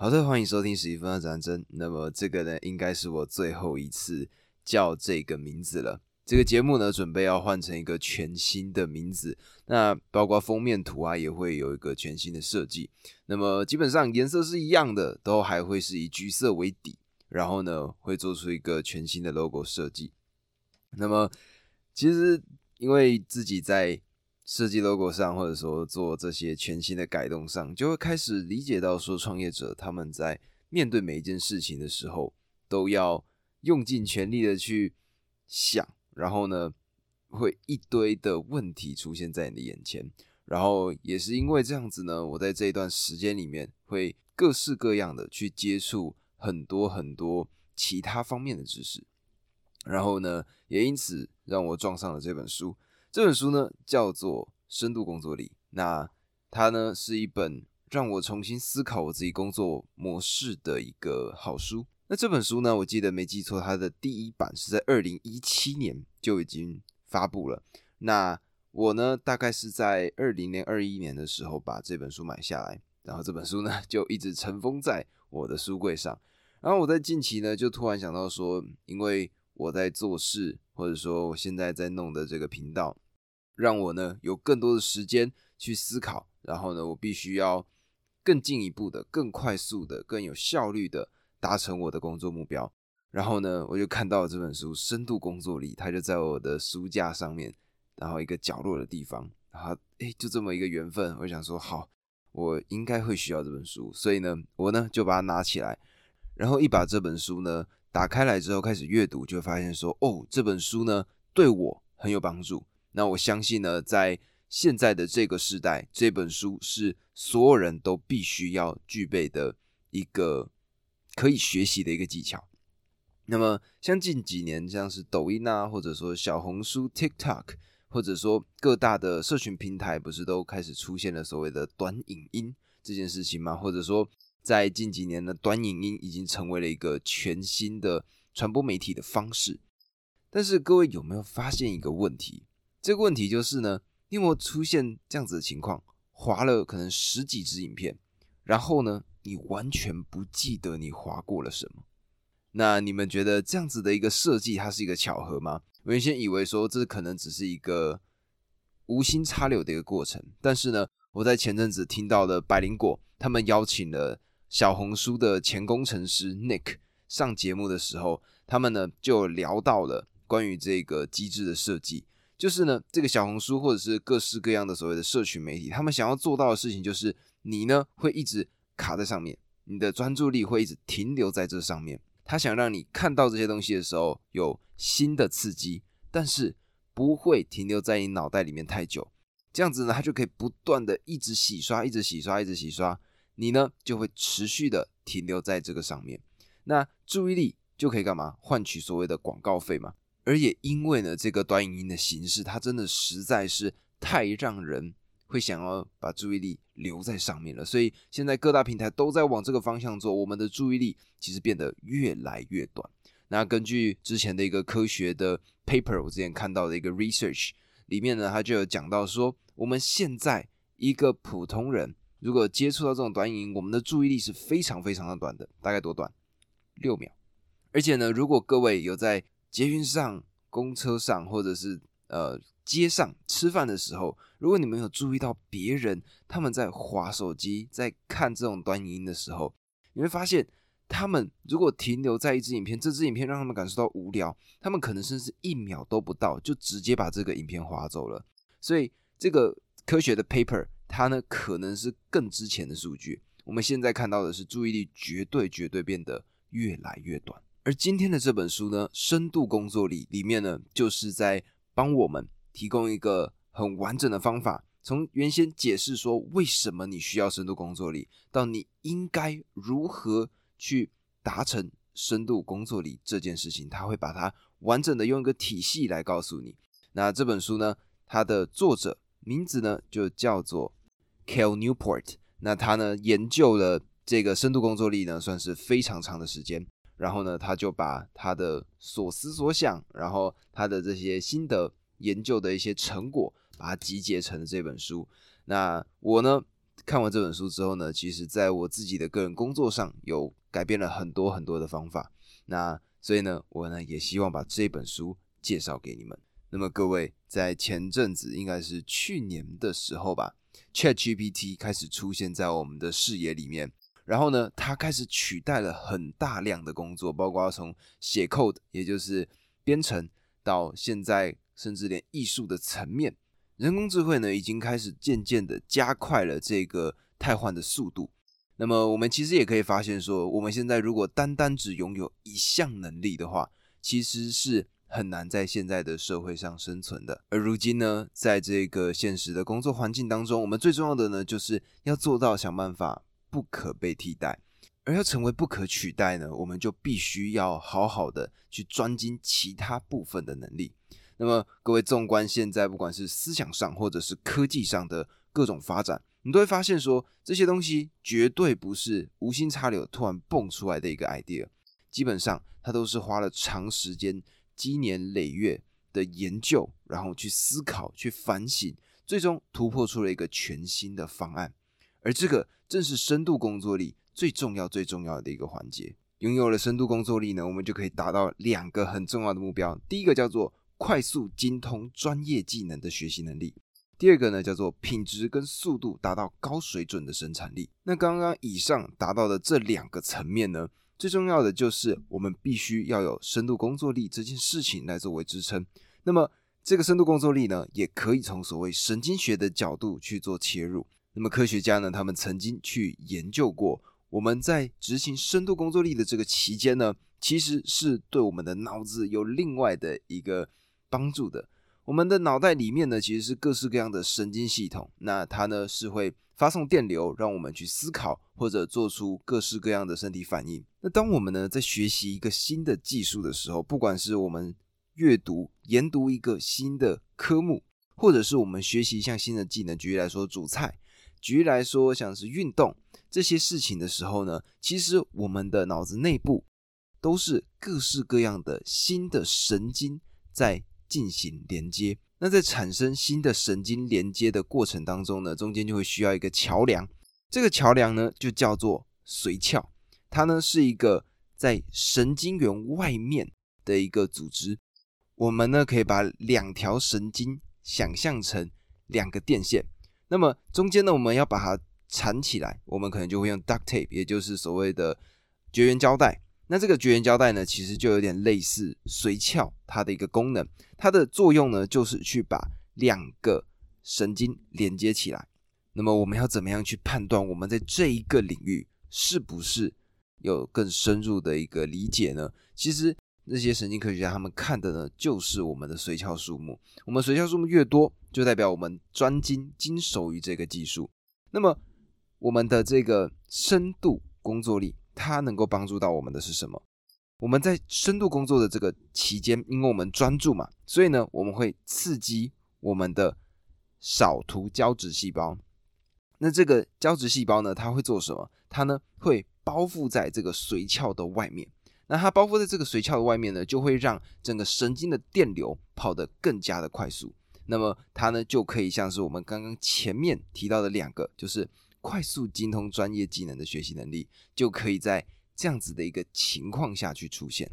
好的，欢迎收听十一分的战争。那么这个呢，应该是我最后一次叫这个名字了。这个节目呢，准备要换成一个全新的名字。那包括封面图啊，也会有一个全新的设计。那么基本上颜色是一样的，都还会是以橘色为底。然后呢，会做出一个全新的 logo 设计。那么其实因为自己在设计 logo 上，或者说做这些全新的改动上，就会开始理解到说，创业者他们在面对每一件事情的时候，都要用尽全力的去想，然后呢，会一堆的问题出现在你的眼前，然后也是因为这样子呢，我在这一段时间里面会各式各样的去接触很多很多其他方面的知识，然后呢，也因此让我撞上了这本书。这本书呢叫做《深度工作力》，那它呢是一本让我重新思考我自己工作模式的一个好书。那这本书呢，我记得没记错，它的第一版是在二零一七年就已经发布了。那我呢，大概是在二零年、二一年的时候把这本书买下来，然后这本书呢就一直尘封在我的书柜上。然后我在近期呢，就突然想到说，因为我在做事，或者说我现在在弄的这个频道，让我呢有更多的时间去思考，然后呢，我必须要更进一步的、更快速的、更有效率的达成我的工作目标。然后呢，我就看到这本书《深度工作力》，它就在我的书架上面，然后一个角落的地方。然后，哎，就这么一个缘分，我想说，好，我应该会需要这本书，所以呢，我呢就把它拿起来，然后一把这本书呢。打开来之后开始阅读，就会发现说，哦，这本书呢对我很有帮助。那我相信呢，在现在的这个时代，这本书是所有人都必须要具备的一个可以学习的一个技巧。那么，像近几年像是抖音啊，或者说小红书、TikTok，或者说各大的社群平台，不是都开始出现了所谓的短影音这件事情吗？或者说？在近几年呢，短影音已经成为了一个全新的传播媒体的方式。但是各位有没有发现一个问题？这个问题就是呢，你有没有出现这样子的情况，划了可能十几支影片，然后呢，你完全不记得你划过了什么。那你们觉得这样子的一个设计，它是一个巧合吗？我原先以为说这可能只是一个无心插柳的一个过程，但是呢，我在前阵子听到的百灵果他们邀请了。小红书的前工程师 Nick 上节目的时候，他们呢就聊到了关于这个机制的设计，就是呢这个小红书或者是各式各样的所谓的社群媒体，他们想要做到的事情就是你呢会一直卡在上面，你的专注力会一直停留在这上面。他想让你看到这些东西的时候有新的刺激，但是不会停留在你脑袋里面太久，这样子呢他就可以不断的一直洗刷，一直洗刷，一直洗刷。你呢就会持续的停留在这个上面，那注意力就可以干嘛？换取所谓的广告费嘛。而也因为呢，这个短影音的形式，它真的实在是太让人会想要把注意力留在上面了。所以现在各大平台都在往这个方向做，我们的注意力其实变得越来越短。那根据之前的一个科学的 paper，我之前看到的一个 research 里面呢，它就有讲到说，我们现在一个普通人。如果接触到这种短影音，我们的注意力是非常非常的短的，大概多短？六秒。而且呢，如果各位有在捷运上、公车上，或者是呃街上吃饭的时候，如果你们有注意到别人他们在划手机、在看这种短影音的时候，你会发现，他们如果停留在一支影片，这支影片让他们感受到无聊，他们可能甚至一秒都不到，就直接把这个影片划走了。所以这个科学的 paper。它呢可能是更之前的数据，我们现在看到的是注意力绝对绝对变得越来越短。而今天的这本书呢，《深度工作力》里面呢，就是在帮我们提供一个很完整的方法，从原先解释说为什么你需要深度工作力，到你应该如何去达成深度工作力这件事情，他会把它完整的用一个体系来告诉你。那这本书呢，它的作者名字呢就叫做。Cal Newport，那他呢研究了这个深度工作力呢，算是非常长的时间。然后呢，他就把他的所思所想，然后他的这些心得研究的一些成果，把它集结成了这本书。那我呢，看完这本书之后呢，其实在我自己的个人工作上有改变了很多很多的方法。那所以呢，我呢也希望把这本书介绍给你们。那么各位，在前阵子应该是去年的时候吧，ChatGPT 开始出现在我们的视野里面。然后呢，它开始取代了很大量的工作，包括从写 code，也就是编程，到现在甚至连艺术的层面，人工智慧呢已经开始渐渐的加快了这个汰换的速度。那么我们其实也可以发现说，我们现在如果单单只拥有一项能力的话，其实是很难在现在的社会上生存的。而如今呢，在这个现实的工作环境当中，我们最重要的呢，就是要做到想办法。不可被替代，而要成为不可取代呢，我们就必须要好好的去专精其他部分的能力。那么，各位纵观现在不管是思想上或者是科技上的各种发展，你都会发现说，这些东西绝对不是无心插柳突然蹦出来的一个 idea，基本上它都是花了长时间、积年累月的研究，然后去思考、去反省，最终突破出了一个全新的方案。而这个正是深度工作力最重要、最重要的一个环节。拥有了深度工作力呢，我们就可以达到两个很重要的目标。第一个叫做快速精通专业技能的学习能力；第二个呢，叫做品质跟速度达到高水准的生产力。那刚刚以上达到的这两个层面呢，最重要的就是我们必须要有深度工作力这件事情来作为支撑。那么这个深度工作力呢，也可以从所谓神经学的角度去做切入。那么科学家呢？他们曾经去研究过，我们在执行深度工作力的这个期间呢，其实是对我们的脑子有另外的一个帮助的。我们的脑袋里面呢，其实是各式各样的神经系统，那它呢是会发送电流，让我们去思考或者做出各式各样的身体反应。那当我们呢在学习一个新的技术的时候，不管是我们阅读、研读一个新的科目，或者是我们学习一项新的技能，举例来说，煮菜。举例来说，像是运动这些事情的时候呢，其实我们的脑子内部都是各式各样的新的神经在进行连接。那在产生新的神经连接的过程当中呢，中间就会需要一个桥梁。这个桥梁呢，就叫做髓鞘。它呢是一个在神经元外面的一个组织。我们呢可以把两条神经想象成两个电线。那么中间呢，我们要把它缠起来，我们可能就会用 duct tape，也就是所谓的绝缘胶带。那这个绝缘胶带呢，其实就有点类似髓鞘它的一个功能，它的作用呢，就是去把两个神经连接起来。那么我们要怎么样去判断我们在这一个领域是不是有更深入的一个理解呢？其实。那些神经科学家他们看的呢，就是我们的髓鞘数目。我们髓鞘数目越多，就代表我们专精精熟于这个技术。那么，我们的这个深度工作力，它能够帮助到我们的是什么？我们在深度工作的这个期间，因为我们专注嘛，所以呢，我们会刺激我们的少图胶质细胞。那这个胶质细胞呢，它会做什么？它呢会包覆在这个髓鞘的外面。那它包覆在这个髓鞘的外面呢，就会让整个神经的电流跑得更加的快速。那么它呢，就可以像是我们刚刚前面提到的两个，就是快速精通专业技能的学习能力，就可以在这样子的一个情况下去出现。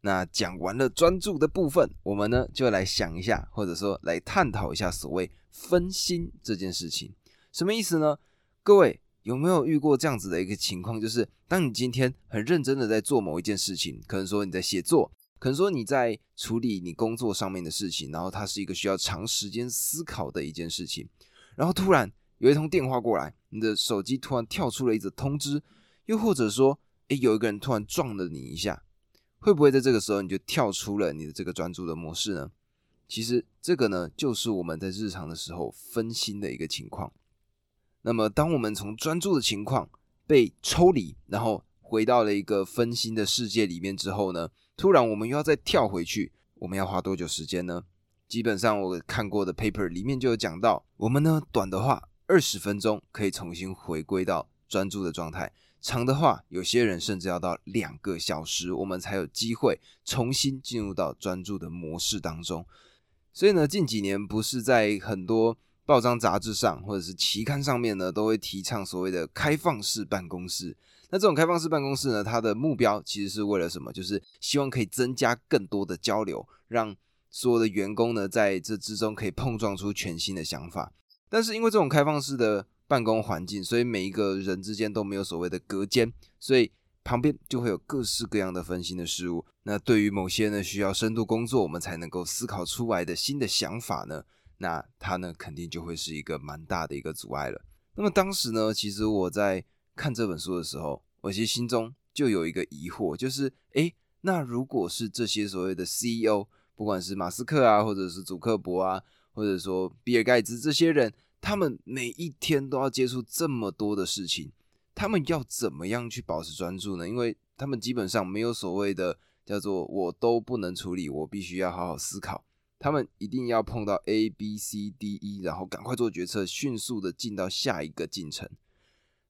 那讲完了专注的部分，我们呢就来想一下，或者说来探讨一下所谓分心这件事情，什么意思呢？各位。有没有遇过这样子的一个情况？就是当你今天很认真的在做某一件事情，可能说你在写作，可能说你在处理你工作上面的事情，然后它是一个需要长时间思考的一件事情，然后突然有一通电话过来，你的手机突然跳出了一则通知，又或者说，诶，有一个人突然撞了你一下，会不会在这个时候你就跳出了你的这个专注的模式呢？其实这个呢，就是我们在日常的时候分心的一个情况。那么，当我们从专注的情况被抽离，然后回到了一个分心的世界里面之后呢，突然我们又要再跳回去，我们要花多久时间呢？基本上我看过的 paper 里面就有讲到，我们呢短的话二十分钟可以重新回归到专注的状态，长的话有些人甚至要到两个小时，我们才有机会重新进入到专注的模式当中。所以呢，近几年不是在很多。报章杂志上或者是期刊上面呢，都会提倡所谓的开放式办公室。那这种开放式办公室呢，它的目标其实是为了什么？就是希望可以增加更多的交流，让所有的员工呢在这之中可以碰撞出全新的想法。但是因为这种开放式的办公环境，所以每一个人之间都没有所谓的隔间，所以旁边就会有各式各样的分心的事物。那对于某些呢需要深度工作，我们才能够思考出来的新的想法呢，那它呢肯定就会是一个蛮大的一个阻碍了。那么当时呢，其实我在。看这本书的时候，我其实心中就有一个疑惑，就是，诶，那如果是这些所谓的 CEO，不管是马斯克啊，或者是祖克伯啊，或者说比尔盖茨这些人，他们每一天都要接触这么多的事情，他们要怎么样去保持专注呢？因为他们基本上没有所谓的叫做我都不能处理，我必须要好好思考，他们一定要碰到 A、B、C、D、E，然后赶快做决策，迅速的进到下一个进程。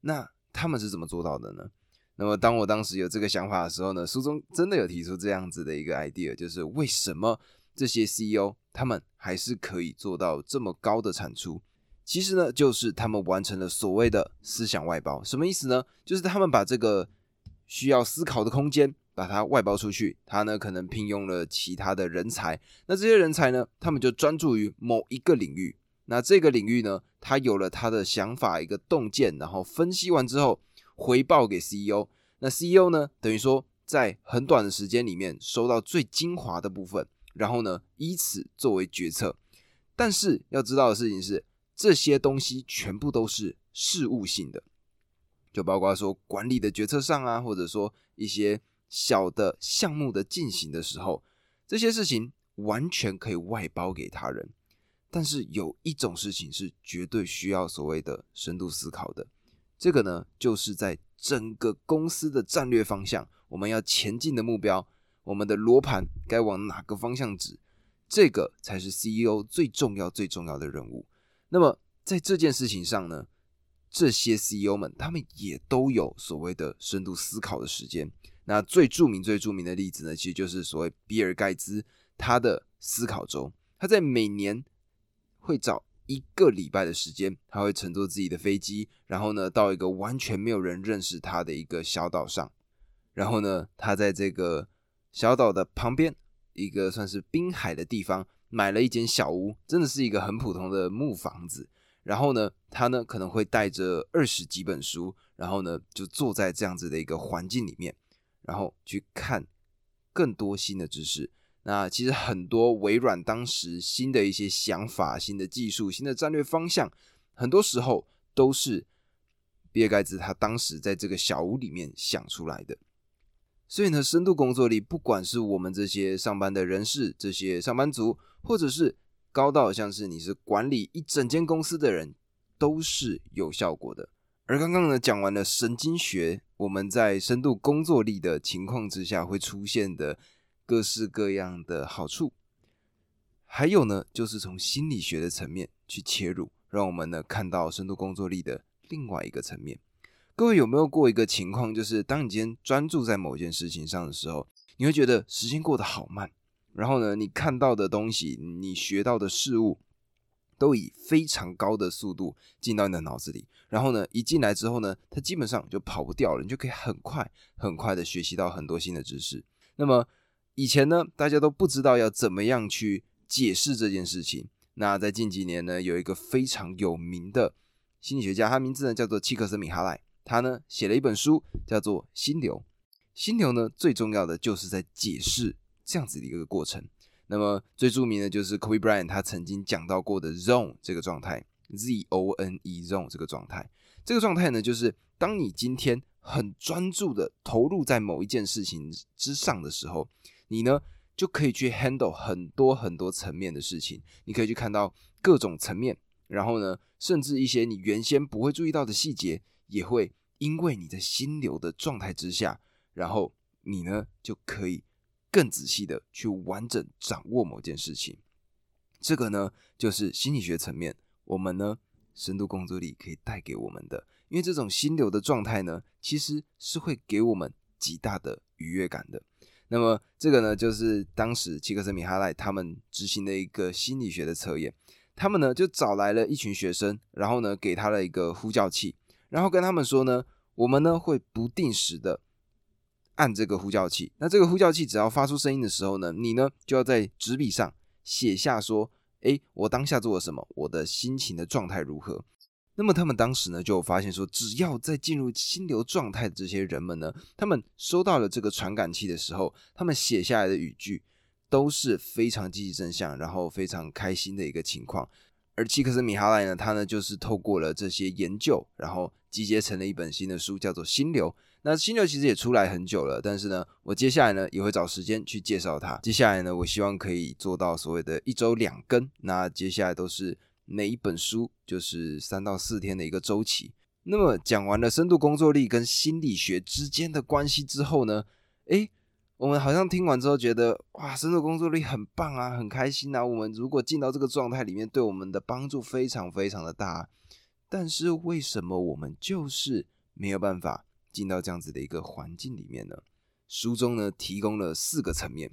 那他们是怎么做到的呢？那么当我当时有这个想法的时候呢，书中真的有提出这样子的一个 idea，就是为什么这些 CEO 他们还是可以做到这么高的产出？其实呢，就是他们完成了所谓的思想外包。什么意思呢？就是他们把这个需要思考的空间把它外包出去，他呢可能聘用了其他的人才，那这些人才呢，他们就专注于某一个领域。那这个领域呢，他有了他的想法一个洞见，然后分析完之后回报给 CEO。那 CEO 呢，等于说在很短的时间里面收到最精华的部分，然后呢以此作为决策。但是要知道的事情是，这些东西全部都是事务性的，就包括说管理的决策上啊，或者说一些小的项目的进行的时候，这些事情完全可以外包给他人。但是有一种事情是绝对需要所谓的深度思考的，这个呢，就是在整个公司的战略方向，我们要前进的目标，我们的罗盘该往哪个方向指，这个才是 CEO 最重要最重要的任务。那么在这件事情上呢，这些 CEO 们他们也都有所谓的深度思考的时间。那最著名最著名的例子呢，其实就是所谓比尔盖茨他的思考周，他在每年。会找一个礼拜的时间，他会乘坐自己的飞机，然后呢，到一个完全没有人认识他的一个小岛上，然后呢，他在这个小岛的旁边，一个算是滨海的地方，买了一间小屋，真的是一个很普通的木房子。然后呢，他呢可能会带着二十几本书，然后呢就坐在这样子的一个环境里面，然后去看更多新的知识。那其实很多微软当时新的一些想法、新的技术、新的战略方向，很多时候都是比尔盖茨他当时在这个小屋里面想出来的。所以呢，深度工作力，不管是我们这些上班的人士、这些上班族，或者是高到像是你是管理一整间公司的人，都是有效果的。而刚刚呢讲完了神经学，我们在深度工作力的情况之下会出现的。各式各样的好处，还有呢，就是从心理学的层面去切入，让我们呢看到深度工作力的另外一个层面。各位有没有过一个情况，就是当你今天专注在某件事情上的时候，你会觉得时间过得好慢，然后呢，你看到的东西，你学到的事物，都以非常高的速度进到你的脑子里，然后呢，一进来之后呢，它基本上就跑不掉了，你就可以很快很快的学习到很多新的知识。那么以前呢，大家都不知道要怎么样去解释这件事情。那在近几年呢，有一个非常有名的心理学家，他名字呢叫做契克斯米哈赖，他呢写了一本书，叫做《心流》。心流呢，最重要的就是在解释这样子的一个过程。那么最著名的就是 Kobe Bryant 他曾经讲到过的 Zone 这个状态，Z O N E Zone 这个状态。这个状态呢，就是当你今天很专注的投入在某一件事情之上的时候。你呢就可以去 handle 很多很多层面的事情，你可以去看到各种层面，然后呢，甚至一些你原先不会注意到的细节，也会因为你在心流的状态之下，然后你呢就可以更仔细的去完整掌握某件事情。这个呢就是心理学层面，我们呢深度工作力可以带给我们的，因为这种心流的状态呢，其实是会给我们极大的愉悦感的。那么这个呢，就是当时契克森米哈赖他们执行的一个心理学的测验。他们呢就找来了一群学生，然后呢给他了一个呼叫器，然后跟他们说呢，我们呢会不定时的按这个呼叫器。那这个呼叫器只要发出声音的时候呢，你呢就要在纸笔上写下说，诶，我当下做了什么，我的心情的状态如何。那么他们当时呢就发现说，只要在进入心流状态的这些人们呢，他们收到了这个传感器的时候，他们写下来的语句都是非常积极正向，然后非常开心的一个情况。而契克斯米哈莱呢，他呢就是透过了这些研究，然后集结成了一本新的书，叫做《心流》。那《心流》其实也出来很久了，但是呢，我接下来呢也会找时间去介绍它。接下来呢，我希望可以做到所谓的一周两更。那接下来都是。每一本书就是三到四天的一个周期。那么讲完了深度工作力跟心理学之间的关系之后呢，诶，我们好像听完之后觉得哇，深度工作力很棒啊，很开心啊。我们如果进到这个状态里面，对我们的帮助非常非常的大。但是为什么我们就是没有办法进到这样子的一个环境里面呢？书中呢提供了四个层面。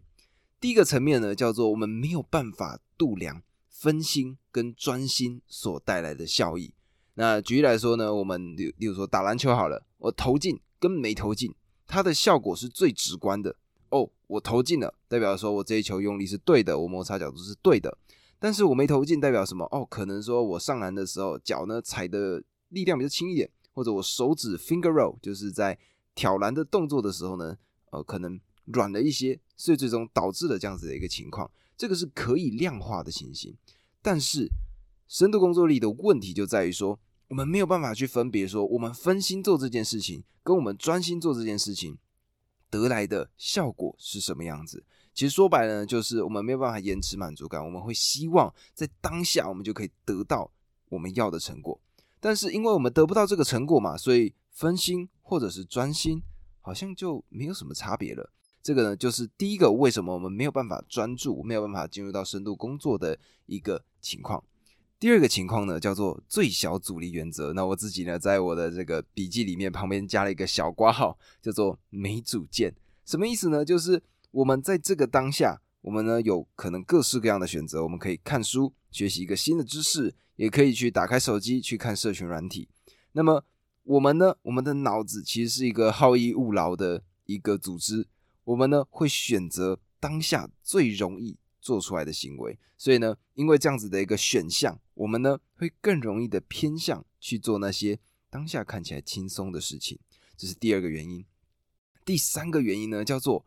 第一个层面呢叫做我们没有办法度量。分心跟专心所带来的效益。那举例来说呢，我们例例如说打篮球好了，我投进跟没投进，它的效果是最直观的。哦，我投进了，代表说我这一球用力是对的，我摩擦角度是对的。但是我没投进，代表什么？哦，可能说我上篮的时候脚呢踩的力量比较轻一点，或者我手指 finger roll 就是在挑篮的动作的时候呢，呃，可能软了一些，所以最终导致了这样子的一个情况。这个是可以量化的情形，但是深度工作力的问题就在于说，我们没有办法去分别说，我们分心做这件事情，跟我们专心做这件事情得来的效果是什么样子。其实说白了呢，就是我们没有办法延迟满足感，我们会希望在当下我们就可以得到我们要的成果，但是因为我们得不到这个成果嘛，所以分心或者是专心，好像就没有什么差别了。这个呢，就是第一个为什么我们没有办法专注、没有办法进入到深度工作的一个情况。第二个情况呢，叫做最小阻力原则。那我自己呢，在我的这个笔记里面旁边加了一个小挂号，叫做没主见。什么意思呢？就是我们在这个当下，我们呢有可能各式各样的选择。我们可以看书学习一个新的知识，也可以去打开手机去看社群软体。那么我们呢，我们的脑子其实是一个好逸恶劳的一个组织。我们呢会选择当下最容易做出来的行为，所以呢，因为这样子的一个选项，我们呢会更容易的偏向去做那些当下看起来轻松的事情，这是第二个原因。第三个原因呢叫做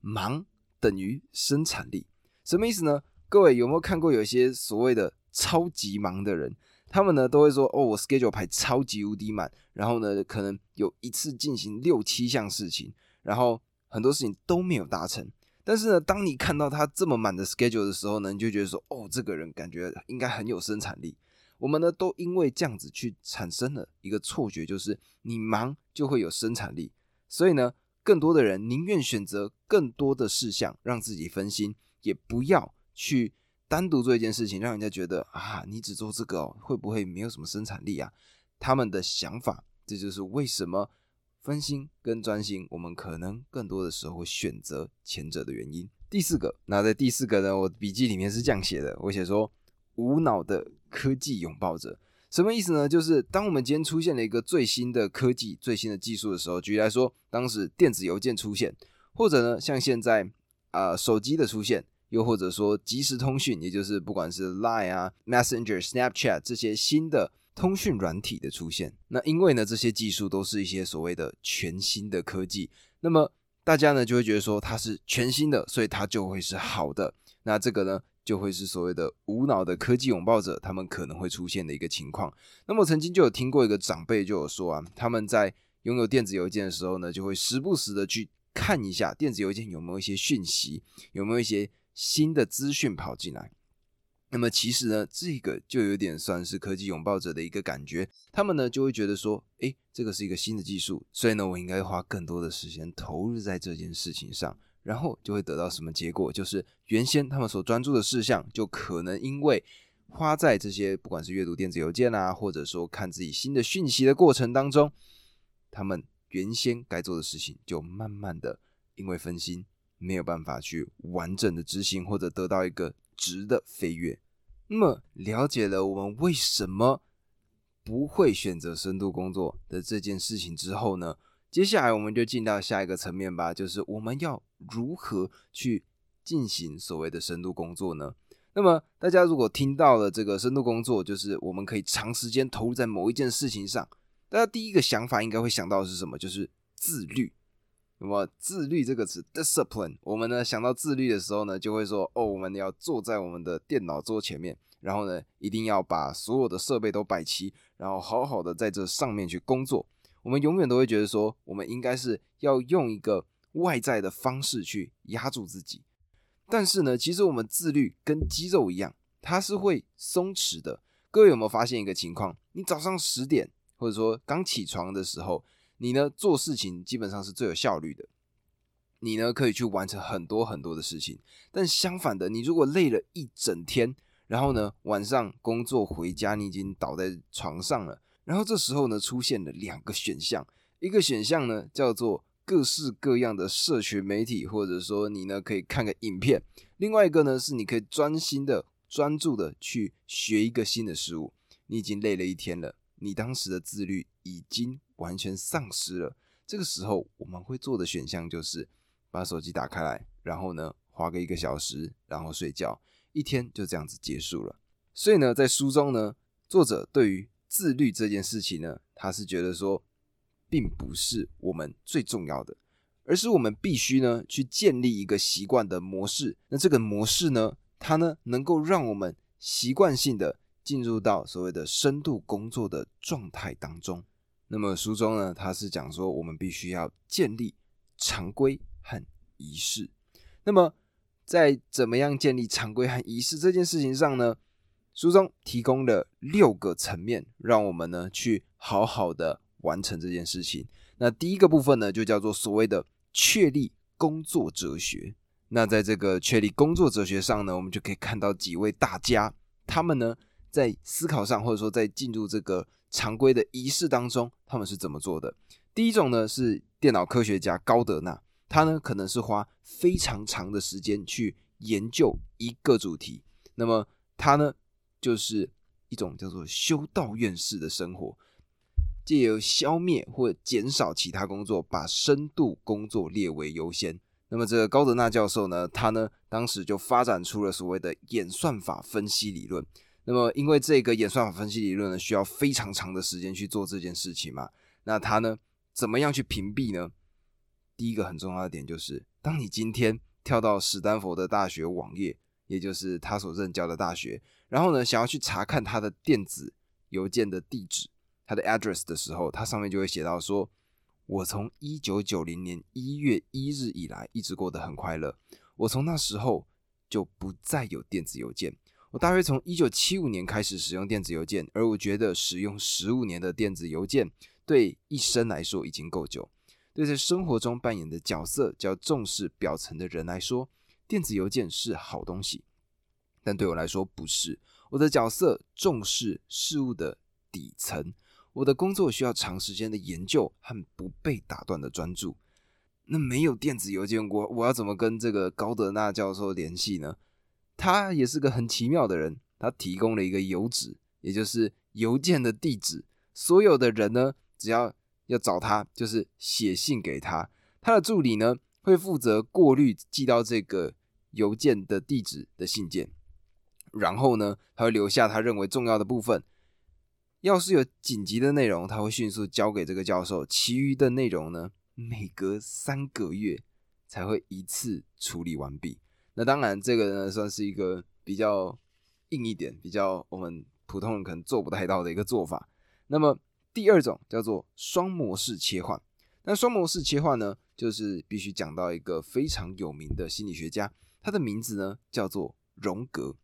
忙等于生产力，什么意思呢？各位有没有看过有一些所谓的超级忙的人，他们呢都会说哦，我 schedule 排超级无敌满，然后呢可能有一次进行六七项事情，然后。很多事情都没有达成，但是呢，当你看到他这么满的 schedule 的时候呢，你就觉得说，哦，这个人感觉应该很有生产力。我们呢，都因为这样子去产生了一个错觉，就是你忙就会有生产力。所以呢，更多的人宁愿选择更多的事项让自己分心，也不要去单独做一件事情，让人家觉得啊，你只做这个哦，会不会没有什么生产力啊？他们的想法，这就是为什么。分心跟专心，我们可能更多的时候会选择前者的原因。第四个，那在第四个呢，我笔记里面是这样写的，我写说无脑的科技拥抱者，什么意思呢？就是当我们今天出现了一个最新的科技、最新的技术的时候，举例来说，当时电子邮件出现，或者呢，像现在啊手机的出现，又或者说即时通讯，也就是不管是 Line 啊、Messenger、Snapchat 这些新的。通讯软体的出现，那因为呢，这些技术都是一些所谓的全新的科技，那么大家呢就会觉得说它是全新的，所以它就会是好的。那这个呢就会是所谓的无脑的科技拥抱者，他们可能会出现的一个情况。那么曾经就有听过一个长辈就有说啊，他们在拥有电子邮件的时候呢，就会时不时的去看一下电子邮件有没有一些讯息，有没有一些新的资讯跑进来。那么其实呢，这个就有点算是科技拥抱者的一个感觉。他们呢就会觉得说，诶，这个是一个新的技术，所以呢，我应该花更多的时间投入在这件事情上，然后就会得到什么结果？就是原先他们所专注的事项，就可能因为花在这些不管是阅读电子邮件啊，或者说看自己新的讯息的过程当中，他们原先该做的事情，就慢慢的因为分心，没有办法去完整的执行，或者得到一个。值的飞跃，那么了解了我们为什么不会选择深度工作的这件事情之后呢，接下来我们就进到下一个层面吧，就是我们要如何去进行所谓的深度工作呢？那么大家如果听到了这个深度工作，就是我们可以长时间投入在某一件事情上，大家第一个想法应该会想到是什么？就是自律。那么自律这个词，discipline，我们呢想到自律的时候呢，就会说哦，我们要坐在我们的电脑桌前面，然后呢一定要把所有的设备都摆齐，然后好好的在这上面去工作。我们永远都会觉得说，我们应该是要用一个外在的方式去压住自己。但是呢，其实我们自律跟肌肉一样，它是会松弛的。各位有没有发现一个情况？你早上十点或者说刚起床的时候。你呢做事情基本上是最有效率的，你呢可以去完成很多很多的事情。但相反的，你如果累了一整天，然后呢晚上工作回家，你已经倒在床上了。然后这时候呢出现了两个选项，一个选项呢叫做各式各样的社群媒体，或者说你呢可以看个影片；另外一个呢是你可以专心的、专注的去学一个新的事物。你已经累了一天了，你当时的自律已经。完全丧失了。这个时候，我们会做的选项就是把手机打开来，然后呢，花个一个小时，然后睡觉，一天就这样子结束了。所以呢，在书中呢，作者对于自律这件事情呢，他是觉得说，并不是我们最重要的，而是我们必须呢，去建立一个习惯的模式。那这个模式呢，它呢，能够让我们习惯性的进入到所谓的深度工作的状态当中。那么书中呢，他是讲说我们必须要建立常规和仪式。那么在怎么样建立常规和仪式这件事情上呢，书中提供了六个层面，让我们呢去好好的完成这件事情。那第一个部分呢，就叫做所谓的确立工作哲学。那在这个确立工作哲学上呢，我们就可以看到几位大家，他们呢在思考上，或者说在进入这个。常规的仪式当中，他们是怎么做的？第一种呢是电脑科学家高德纳，他呢可能是花非常长的时间去研究一个主题，那么他呢就是一种叫做修道院式的生活，借由消灭或减少其他工作，把深度工作列为优先。那么这个高德纳教授呢，他呢当时就发展出了所谓的演算法分析理论。那么，因为这个演算法分析理论呢，需要非常长的时间去做这件事情嘛。那他呢，怎么样去屏蔽呢？第一个很重要的点就是，当你今天跳到史丹佛的大学网页，也就是他所任教的大学，然后呢，想要去查看他的电子邮件的地址，他的 address 的时候，它上面就会写到说：“我从一九九零年一月一日以来，一直过得很快乐。我从那时候就不再有电子邮件。”我大约从一九七五年开始使用电子邮件，而我觉得使用十五年的电子邮件对一生来说已经够久。对在生活中扮演的角色较重视表层的人来说，电子邮件是好东西，但对我来说不是。我的角色重视事物的底层，我的工作需要长时间的研究和不被打断的专注。那没有电子邮件，我我要怎么跟这个高德纳教授联系呢？他也是个很奇妙的人，他提供了一个邮址，也就是邮件的地址。所有的人呢，只要要找他，就是写信给他。他的助理呢，会负责过滤寄到这个邮件的地址的信件，然后呢，他会留下他认为重要的部分。要是有紧急的内容，他会迅速交给这个教授。其余的内容呢，每隔三个月才会一次处理完毕。那当然，这个呢算是一个比较硬一点、比较我们普通人可能做不太到的一个做法。那么第二种叫做双模式切换。那双模式切换呢，就是必须讲到一个非常有名的心理学家，他的名字呢叫做荣格。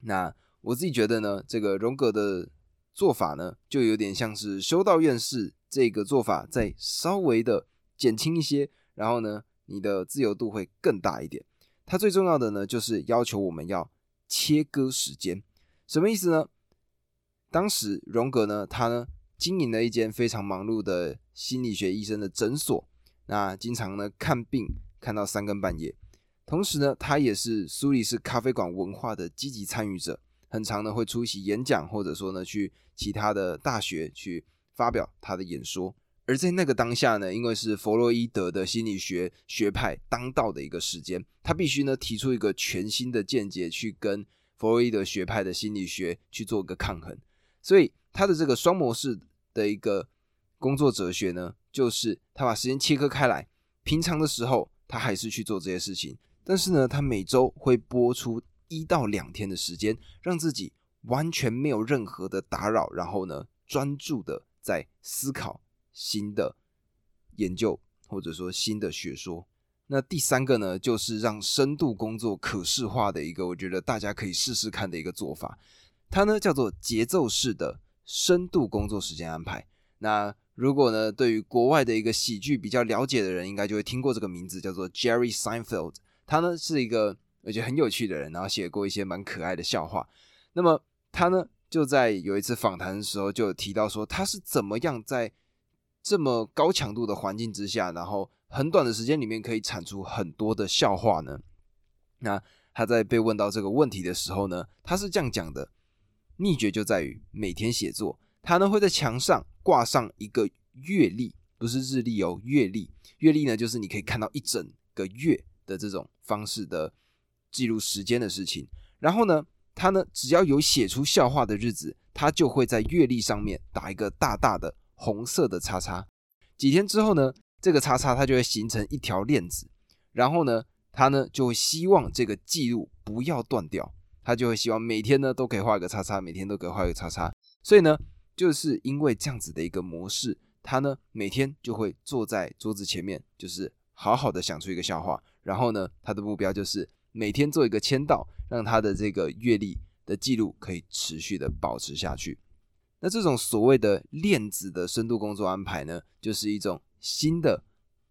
那我自己觉得呢，这个荣格的做法呢，就有点像是修道院士这个做法，再稍微的减轻一些，然后呢，你的自由度会更大一点。它最重要的呢，就是要求我们要切割时间，什么意思呢？当时荣格呢，他呢经营了一间非常忙碌的心理学医生的诊所，那经常呢看病看到三更半夜，同时呢，他也是苏黎世咖啡馆文化的积极参与者，很常呢会出席演讲，或者说呢去其他的大学去发表他的演说。而在那个当下呢，因为是弗洛伊德的心理学学派当道的一个时间，他必须呢提出一个全新的见解，去跟弗洛伊德学派的心理学去做一个抗衡。所以他的这个双模式的一个工作哲学呢，就是他把时间切割开来，平常的时候他还是去做这些事情，但是呢，他每周会播出一到两天的时间，让自己完全没有任何的打扰，然后呢，专注的在思考。新的研究或者说新的学说，那第三个呢，就是让深度工作可视化的一个，我觉得大家可以试试看的一个做法。它呢叫做节奏式的深度工作时间安排。那如果呢对于国外的一个喜剧比较了解的人，应该就会听过这个名字，叫做 Jerry Seinfeld。他呢是一个而且很有趣的人，然后写过一些蛮可爱的笑话。那么他呢就在有一次访谈的时候，就提到说他是怎么样在这么高强度的环境之下，然后很短的时间里面可以产出很多的笑话呢？那他在被问到这个问题的时候呢，他是这样讲的：秘诀就在于每天写作，他呢会在墙上挂上一个月历，不是日历哦，月历。月历呢就是你可以看到一整个月的这种方式的记录时间的事情。然后呢，他呢只要有写出笑话的日子，他就会在月历上面打一个大大的。红色的叉叉，几天之后呢，这个叉叉它就会形成一条链子，然后呢，它呢就会希望这个记录不要断掉，它就会希望每天呢都可以画一个叉叉，每天都可以画一个叉叉。所以呢，就是因为这样子的一个模式，他呢每天就会坐在桌子前面，就是好好的想出一个笑话，然后呢，他的目标就是每天做一个签到，让他的这个阅历的记录可以持续的保持下去。那这种所谓的链子的深度工作安排呢，就是一种新的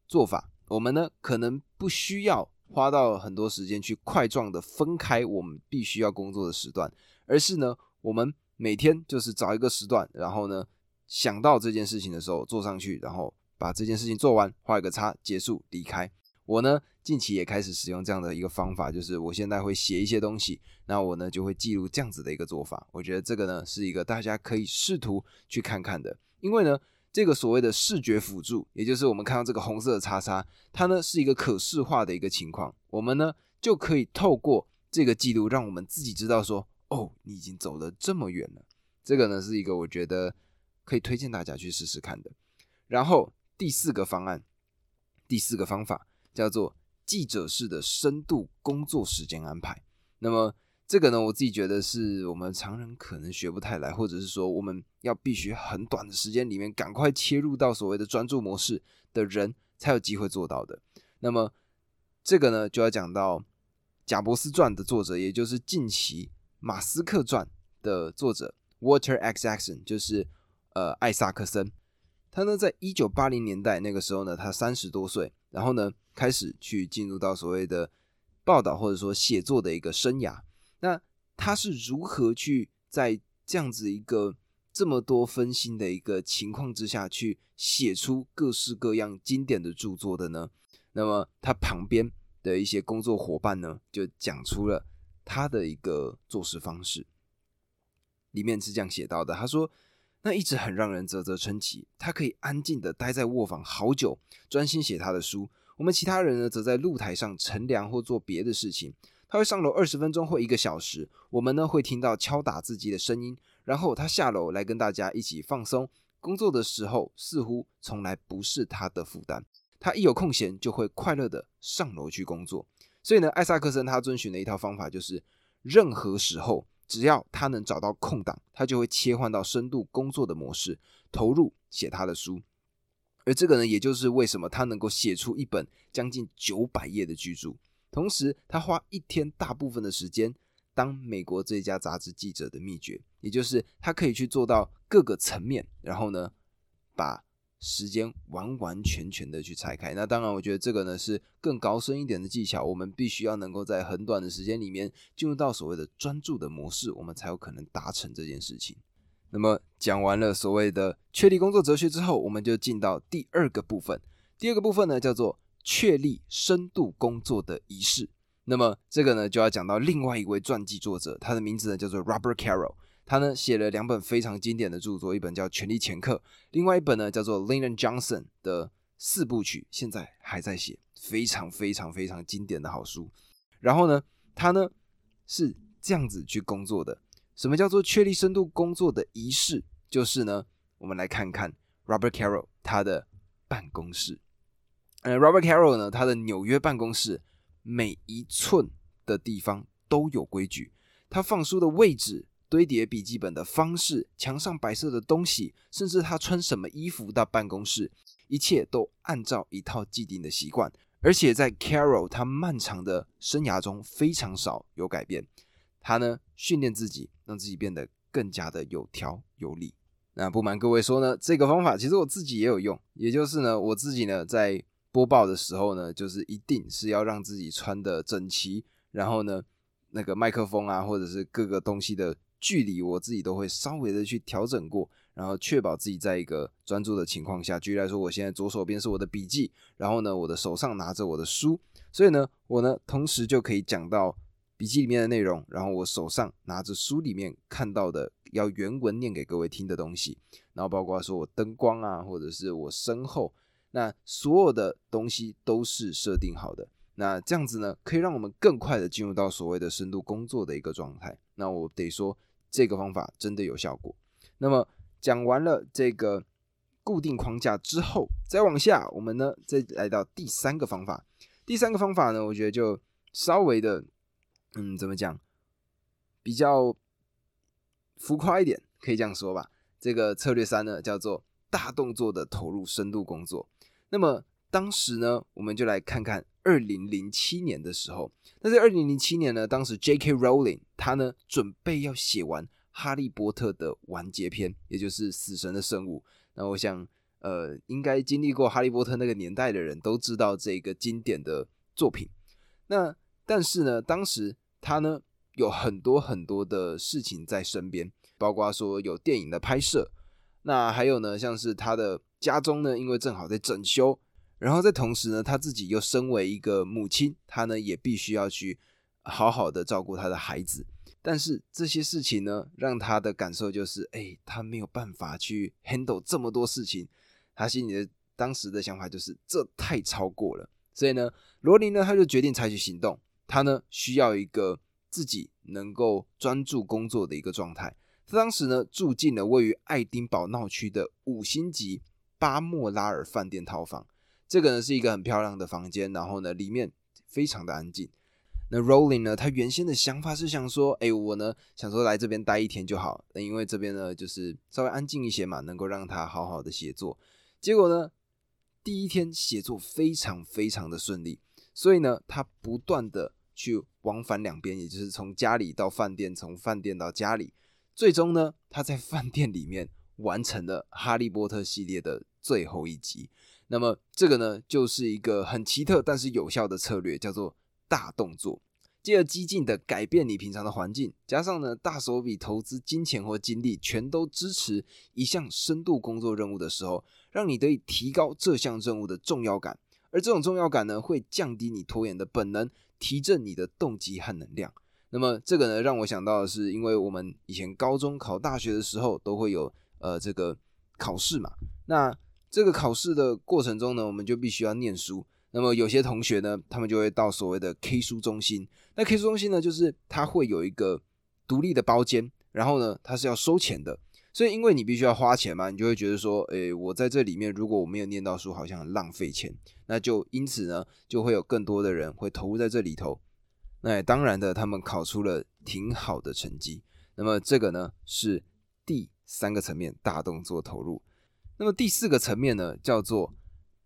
做法。我们呢，可能不需要花到很多时间去块状的分开我们必须要工作的时段，而是呢，我们每天就是找一个时段，然后呢，想到这件事情的时候做上去，然后把这件事情做完，画一个叉，结束，离开。我呢，近期也开始使用这样的一个方法，就是我现在会写一些东西，那我呢就会记录这样子的一个做法。我觉得这个呢是一个大家可以试图去看看的，因为呢，这个所谓的视觉辅助，也就是我们看到这个红色的叉叉，它呢是一个可视化的一个情况，我们呢就可以透过这个记录，让我们自己知道说，哦，你已经走了这么远了。这个呢是一个我觉得可以推荐大家去试试看的。然后第四个方案，第四个方法。叫做记者式的深度工作时间安排。那么这个呢，我自己觉得是我们常人可能学不太来，或者是说我们要必须很短的时间里面赶快切入到所谓的专注模式的人才有机会做到的。那么这个呢，就要讲到《贾伯斯传》的作者，也就是近期《马斯克传》的作者 Water X. Action，就是呃艾萨克森。他呢，在一九八零年代那个时候呢，他三十多岁，然后呢。开始去进入到所谓的报道或者说写作的一个生涯，那他是如何去在这样子一个这么多分心的一个情况之下去写出各式各样经典的著作的呢？那么他旁边的一些工作伙伴呢，就讲出了他的一个做事方式，里面是这样写到的：他说，那一直很让人啧啧称奇，他可以安静的待在卧房好久，专心写他的书。我们其他人呢，则在露台上乘凉或做别的事情。他会上楼二十分钟或一个小时。我们呢，会听到敲打自己的声音，然后他下楼来跟大家一起放松。工作的时候，似乎从来不是他的负担。他一有空闲，就会快乐的上楼去工作。所以呢，艾萨克森他遵循的一套方法就是，任何时候只要他能找到空档，他就会切换到深度工作的模式，投入写他的书。而这个呢，也就是为什么他能够写出一本将近九百页的巨著，同时他花一天大部分的时间当美国这家杂志记者的秘诀，也就是他可以去做到各个层面，然后呢，把时间完完全全的去拆开。那当然，我觉得这个呢是更高深一点的技巧，我们必须要能够在很短的时间里面进入到所谓的专注的模式，我们才有可能达成这件事情。那么讲完了所谓的确立工作哲学之后，我们就进到第二个部分。第二个部分呢，叫做确立深度工作的仪式。那么这个呢，就要讲到另外一位传记作者，他的名字呢叫做 Robert Carroll。他呢写了两本非常经典的著作，一本叫《权力前客》，另外一本呢叫做 Lyndon Johnson 的四部曲，现在还在写，非常非常非常经典的好书。然后呢，他呢是这样子去工作的。什么叫做确立深度工作的仪式？就是呢，我们来看看 Robert Carroll 他的办公室。呃，Robert Carroll 呢，他的纽约办公室每一寸的地方都有规矩，他放书的位置。堆叠笔记本的方式，墙上摆设的东西，甚至他穿什么衣服到办公室，一切都按照一套既定的习惯。而且在 Carroll 他漫长的生涯中，非常少有改变。他呢，训练自己，让自己变得更加的有条有理。那不瞒各位说呢，这个方法其实我自己也有用。也就是呢，我自己呢，在播报的时候呢，就是一定是要让自己穿的整齐，然后呢，那个麦克风啊，或者是各个东西的。距离我自己都会稍微的去调整过，然后确保自己在一个专注的情况下。举例来说，我现在左手边是我的笔记，然后呢，我的手上拿着我的书，所以呢，我呢同时就可以讲到笔记里面的内容，然后我手上拿着书里面看到的要原文念给各位听的东西，然后包括说我灯光啊，或者是我身后，那所有的东西都是设定好的。那这样子呢，可以让我们更快的进入到所谓的深度工作的一个状态。那我得说。这个方法真的有效果。那么讲完了这个固定框架之后，再往下，我们呢再来到第三个方法。第三个方法呢，我觉得就稍微的，嗯，怎么讲，比较浮夸一点，可以这样说吧。这个策略三呢，叫做大动作的投入深度工作。那么当时呢，我们就来看看二零零七年的时候。那在二零零七年呢，当时 J.K. Rowling 他呢准备要写完《哈利波特》的完结篇，也就是《死神的圣物》。那我想，呃，应该经历过《哈利波特》那个年代的人都知道这个经典的作品。那但是呢，当时他呢有很多很多的事情在身边，包括说有电影的拍摄，那还有呢，像是他的家中呢，因为正好在整修。然后在同时呢，他自己又身为一个母亲，他呢也必须要去好好的照顾他的孩子。但是这些事情呢，让他的感受就是，哎，他没有办法去 handle 这么多事情。他心里的当时的想法就是，这太超过了。所以呢，罗琳呢，他就决定采取行动。他呢需要一个自己能够专注工作的一个状态。他当时呢住进了位于爱丁堡闹区的五星级巴莫拉尔饭店套房。这个呢是一个很漂亮的房间，然后呢里面非常的安静。那 Rolling 呢，他原先的想法是想说，哎，我呢想说来这边待一天就好，因为这边呢就是稍微安静一些嘛，能够让他好好的写作。结果呢，第一天写作非常非常的顺利，所以呢他不断的去往返两边，也就是从家里到饭店，从饭店到家里，最终呢他在饭店里面完成了《哈利波特》系列的最后一集。那么这个呢，就是一个很奇特但是有效的策略，叫做大动作，借着激进的改变你平常的环境，加上呢大手笔投资金钱或精力，全都支持一项深度工作任务的时候，让你得以提高这项任务的重要感，而这种重要感呢，会降低你拖延的本能，提振你的动机和能量。那么这个呢，让我想到的是，因为我们以前高中考大学的时候，都会有呃这个考试嘛，那。这个考试的过程中呢，我们就必须要念书。那么有些同学呢，他们就会到所谓的 K 书中心。那 K 书中心呢，就是它会有一个独立的包间，然后呢，它是要收钱的。所以因为你必须要花钱嘛，你就会觉得说，诶，我在这里面如果我没有念到书，好像很浪费钱。那就因此呢，就会有更多的人会投入在这里头。那当然的，他们考出了挺好的成绩。那么这个呢，是第三个层面，大动作投入。那么第四个层面呢，叫做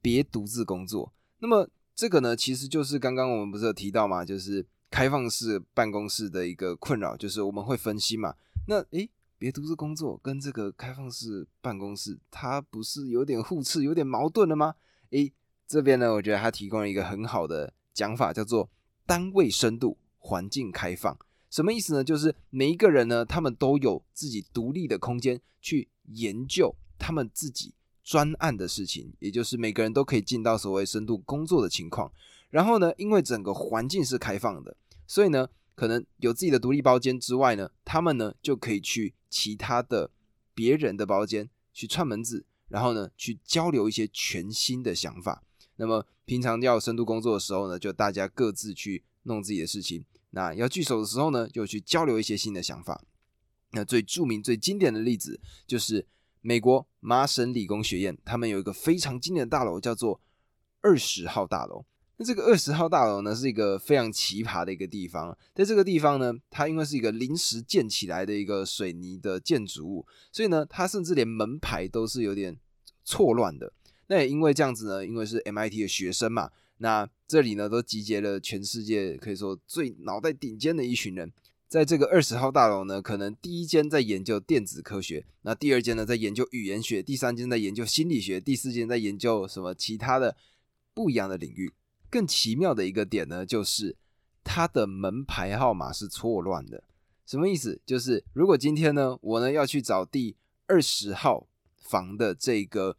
别独自工作。那么这个呢，其实就是刚刚我们不是有提到嘛，就是开放式办公室的一个困扰，就是我们会分析嘛。那诶，别独自工作跟这个开放式办公室，它不是有点互斥、有点矛盾了吗？诶，这边呢，我觉得它提供了一个很好的讲法，叫做单位深度、环境开放。什么意思呢？就是每一个人呢，他们都有自己独立的空间去研究。他们自己专案的事情，也就是每个人都可以进到所谓深度工作的情况。然后呢，因为整个环境是开放的，所以呢，可能有自己的独立包间之外呢，他们呢就可以去其他的别人的包间去串门子，然后呢去交流一些全新的想法。那么平常要深度工作的时候呢，就大家各自去弄自己的事情。那要聚首的时候呢，就去交流一些新的想法。那最著名、最经典的例子就是美国麻省理工学院，他们有一个非常经典的大楼，叫做二十号大楼。那这个二十号大楼呢，是一个非常奇葩的一个地方。在这个地方呢，它因为是一个临时建起来的一个水泥的建筑物，所以呢，它甚至连门牌都是有点错乱的。那也因为这样子呢，因为是 MIT 的学生嘛，那这里呢都集结了全世界可以说最脑袋顶尖的一群人。在这个二十号大楼呢，可能第一间在研究电子科学，那第二间呢在研究语言学，第三间在研究心理学，第四间在研究什么其他的不一样的领域。更奇妙的一个点呢，就是它的门牌号码是错乱的。什么意思？就是如果今天呢，我呢要去找第二十号房的这个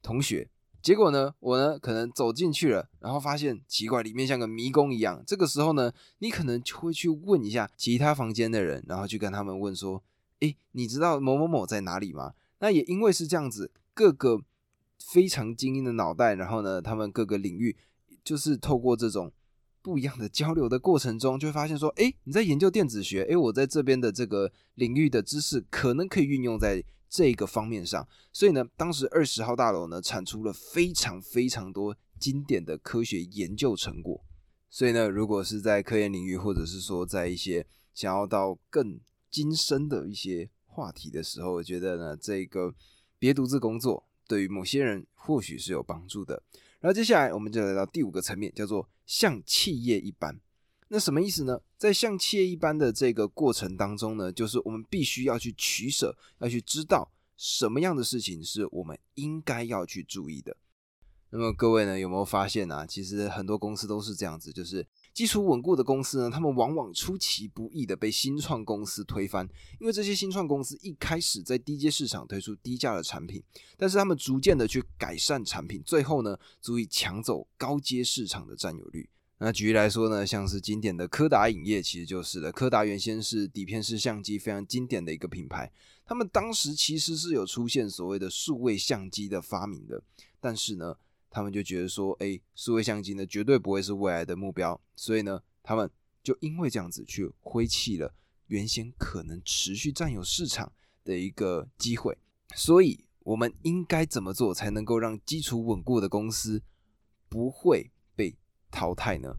同学。结果呢，我呢可能走进去了，然后发现奇怪，里面像个迷宫一样。这个时候呢，你可能就会去问一下其他房间的人，然后去跟他们问说：“诶，你知道某某某在哪里吗？”那也因为是这样子，各个非常精英的脑袋，然后呢，他们各个领域就是透过这种不一样的交流的过程中，就会发现说：“诶，你在研究电子学，诶，我在这边的这个领域的知识可能可以运用在。”这个方面上，所以呢，当时二十号大楼呢产出了非常非常多经典的科学研究成果。所以呢，如果是在科研领域，或者是说在一些想要到更精深的一些话题的时候，我觉得呢，这个别独自工作对于某些人或许是有帮助的。然后接下来我们就来到第五个层面，叫做像企业一般。那什么意思呢？在像企业一般的这个过程当中呢，就是我们必须要去取舍，要去知道什么样的事情是我们应该要去注意的。那么各位呢，有没有发现啊？其实很多公司都是这样子，就是基础稳固的公司呢，他们往往出其不意的被新创公司推翻，因为这些新创公司一开始在低阶市场推出低价的产品，但是他们逐渐的去改善产品，最后呢，足以抢走高阶市场的占有率。那举例来说呢，像是经典的柯达影业，其实就是了。柯达原先是底片式相机非常经典的一个品牌，他们当时其实是有出现所谓的数位相机的发明的，但是呢，他们就觉得说，哎，数位相机呢绝对不会是未来的目标，所以呢，他们就因为这样子去挥弃了原先可能持续占有市场的一个机会。所以，我们应该怎么做才能够让基础稳固的公司不会被？淘汰呢？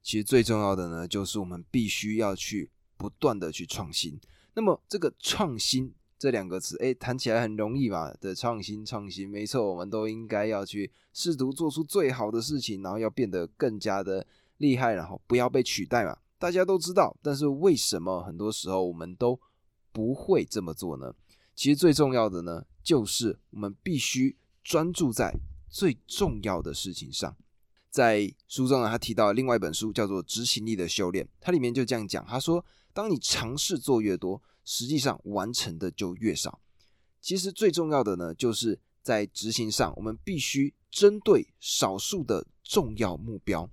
其实最重要的呢，就是我们必须要去不断的去创新。那么这个创新这两个词，哎，谈起来很容易嘛。的创新，创新，没错，我们都应该要去试图做出最好的事情，然后要变得更加的厉害，然后不要被取代嘛。大家都知道，但是为什么很多时候我们都不会这么做呢？其实最重要的呢，就是我们必须专注在最重要的事情上。在书中呢，他提到另外一本书叫做《执行力的修炼》，它里面就这样讲，他说：当你尝试做越多，实际上完成的就越少。其实最重要的呢，就是在执行上，我们必须针对少数的重要目标，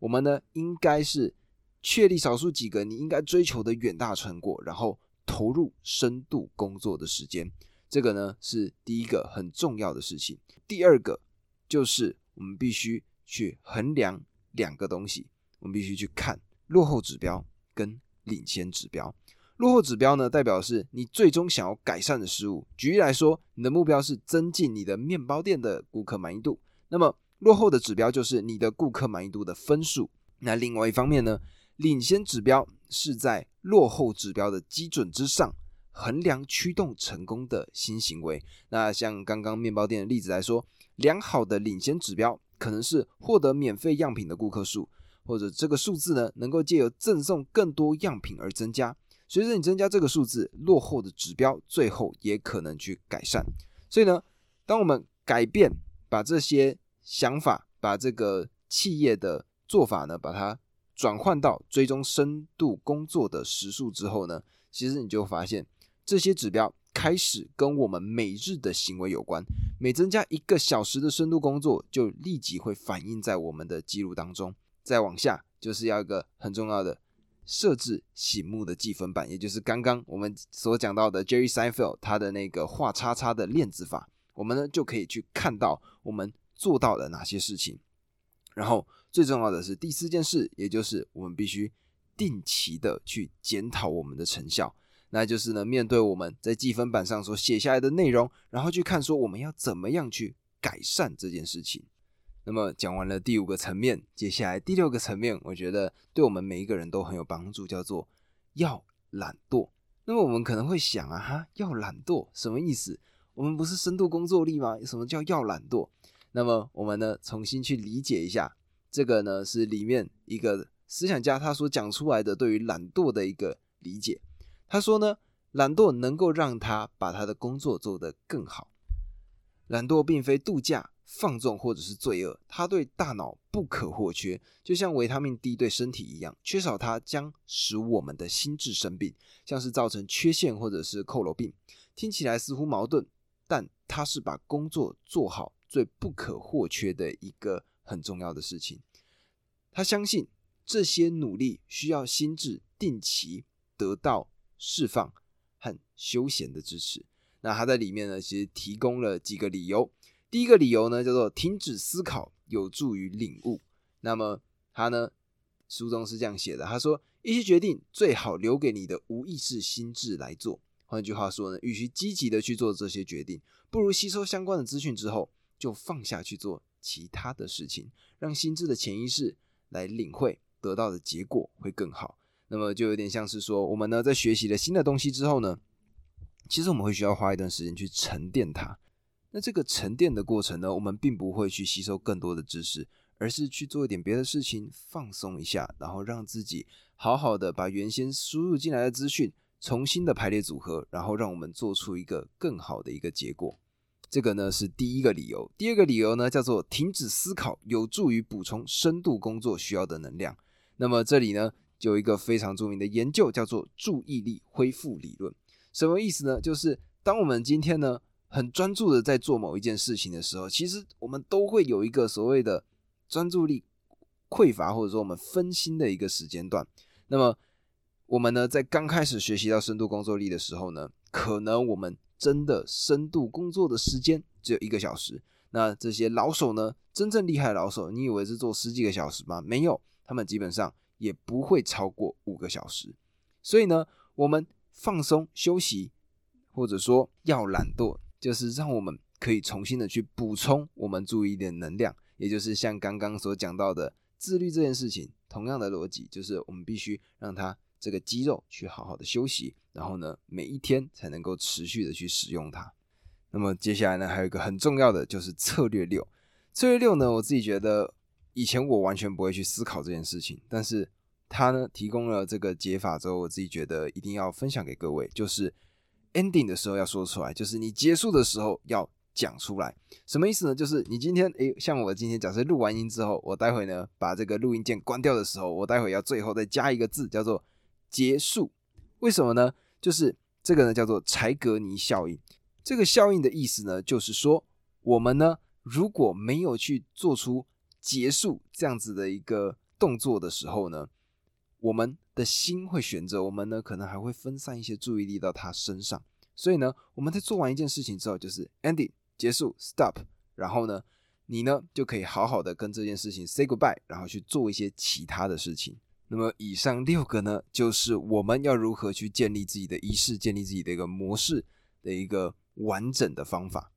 我们呢应该是确立少数几个你应该追求的远大成果，然后投入深度工作的时间。这个呢是第一个很重要的事情。第二个就是我们必须。去衡量两个东西，我们必须去看落后指标跟领先指标。落后指标呢，代表是你最终想要改善的事物。举例来说，你的目标是增进你的面包店的顾客满意度，那么落后的指标就是你的顾客满意度的分数。那另外一方面呢，领先指标是在落后指标的基准之上衡量驱动成功的新行为。那像刚刚面包店的例子来说，良好的领先指标。可能是获得免费样品的顾客数，或者这个数字呢能够借由赠送更多样品而增加。随着你增加这个数字，落后的指标最后也可能去改善。所以呢，当我们改变，把这些想法，把这个企业的做法呢，把它转换到追踪深度工作的时数之后呢，其实你就发现这些指标。开始跟我们每日的行为有关，每增加一个小时的深度工作，就立即会反映在我们的记录当中。再往下就是要一个很重要的设置醒目的记分板，也就是刚刚我们所讲到的 Jerry Seinfeld 他的那个画叉叉的链子法，我们呢就可以去看到我们做到了哪些事情。然后最重要的是第四件事，也就是我们必须定期的去检讨我们的成效，那就是呢面对我们在记分板上所写下来的内容，然后去看说我们要怎么样去改善这件事情。那么讲完了第五个层面，接下来第六个层面，我觉得对我们每一个人都很有帮助，叫做要懒惰。那么我们可能会想啊，哈，要懒惰什么意思？我们不是深度工作力吗？什么叫要懒惰？那么我们呢，重新去理解一下，这个呢是里面一个思想家他所讲出来的对于懒惰的一个理解。他说呢，懒惰能够让他把他的工作做得更好。懒惰并非度假。放纵或者是罪恶，它对大脑不可或缺，就像维他命 D 对身体一样，缺少它将使我们的心智生病，像是造成缺陷或者是佝偻病。听起来似乎矛盾，但它是把工作做好最不可或缺的一个很重要的事情。他相信这些努力需要心智定期得到释放和休闲的支持。那他在里面呢，其实提供了几个理由。第一个理由呢，叫做停止思考有助于领悟。那么他呢，书中是这样写的：他说，一些决定最好留给你的无意识心智来做。换句话说呢，与其积极的去做这些决定，不如吸收相关的资讯之后，就放下去做其他的事情，让心智的潜意识来领会得到的结果会更好。那么就有点像是说，我们呢在学习了新的东西之后呢，其实我们会需要花一段时间去沉淀它。那这个沉淀的过程呢，我们并不会去吸收更多的知识，而是去做一点别的事情，放松一下，然后让自己好好的把原先输入进来的资讯重新的排列组合，然后让我们做出一个更好的一个结果。这个呢是第一个理由。第二个理由呢叫做停止思考，有助于补充深度工作需要的能量。那么这里呢就有一个非常著名的研究，叫做注意力恢复理论。什么意思呢？就是当我们今天呢。很专注的在做某一件事情的时候，其实我们都会有一个所谓的专注力匮乏，或者说我们分心的一个时间段。那么我们呢，在刚开始学习到深度工作力的时候呢，可能我们真的深度工作的时间只有一个小时。那这些老手呢，真正厉害的老手，你以为是做十几个小时吗？没有，他们基本上也不会超过五个小时。所以呢，我们放松休息，或者说要懒惰。就是让我们可以重新的去补充我们注意力的能量，也就是像刚刚所讲到的自律这件事情，同样的逻辑，就是我们必须让它这个肌肉去好好的休息，然后呢，每一天才能够持续的去使用它。那么接下来呢，还有一个很重要的就是策略六。策略六呢，我自己觉得以前我完全不会去思考这件事情，但是它呢提供了这个解法之后，我自己觉得一定要分享给各位，就是。Ending 的时候要说出来，就是你结束的时候要讲出来，什么意思呢？就是你今天诶，像我今天假设录完音之后，我待会呢把这个录音键关掉的时候，我待会要最后再加一个字，叫做结束。为什么呢？就是这个呢叫做柴格尼效应。这个效应的意思呢，就是说我们呢如果没有去做出结束这样子的一个动作的时候呢，我们。的心会悬着，我们呢可能还会分散一些注意力到他身上，所以呢，我们在做完一件事情之后，就是 ending 结束 stop，然后呢，你呢就可以好好的跟这件事情 say goodbye，然后去做一些其他的事情。那么以上六个呢，就是我们要如何去建立自己的仪式，建立自己的一个模式的一个完整的方法。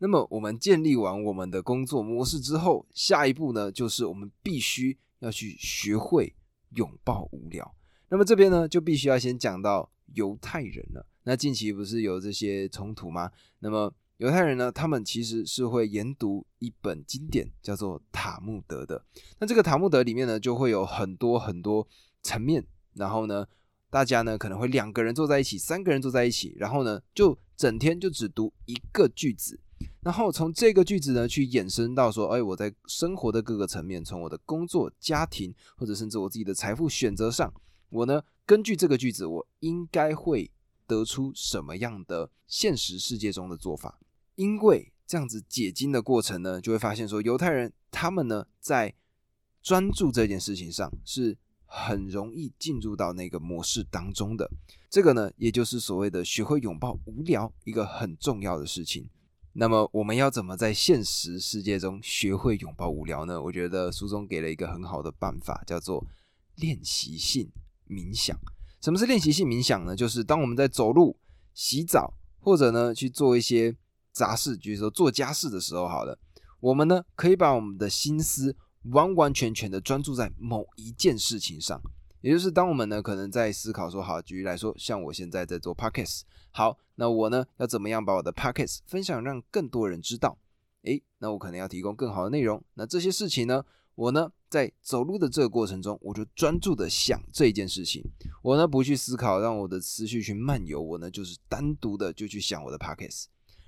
那么我们建立完我们的工作模式之后，下一步呢，就是我们必须要去学会。拥抱无聊，那么这边呢就必须要先讲到犹太人了。那近期不是有这些冲突吗？那么犹太人呢，他们其实是会研读一本经典，叫做塔木德的。那这个塔木德里面呢，就会有很多很多层面。然后呢，大家呢可能会两个人坐在一起，三个人坐在一起，然后呢就整天就只读一个句子。然后从这个句子呢，去衍生到说，哎，我在生活的各个层面，从我的工作、家庭，或者甚至我自己的财富选择上，我呢，根据这个句子，我应该会得出什么样的现实世界中的做法？因为这样子解经的过程呢，就会发现说，犹太人他们呢，在专注这件事情上是很容易进入到那个模式当中的。这个呢，也就是所谓的学会拥抱无聊一个很重要的事情。那么我们要怎么在现实世界中学会拥抱无聊呢？我觉得书中给了一个很好的办法，叫做练习性冥想。什么是练习性冥想呢？就是当我们在走路、洗澡，或者呢去做一些杂事，比如说做家事的时候，好了，我们呢可以把我们的心思完完全全的专注在某一件事情上。也就是当我们呢可能在思考说，好，举例来说，像我现在在做 podcast。好，那我呢要怎么样把我的 pockets 分享让更多人知道？诶，那我可能要提供更好的内容。那这些事情呢，我呢在走路的这个过程中，我就专注的想这件事情。我呢不去思考，让我的思绪去漫游。我呢就是单独的就去想我的 pockets。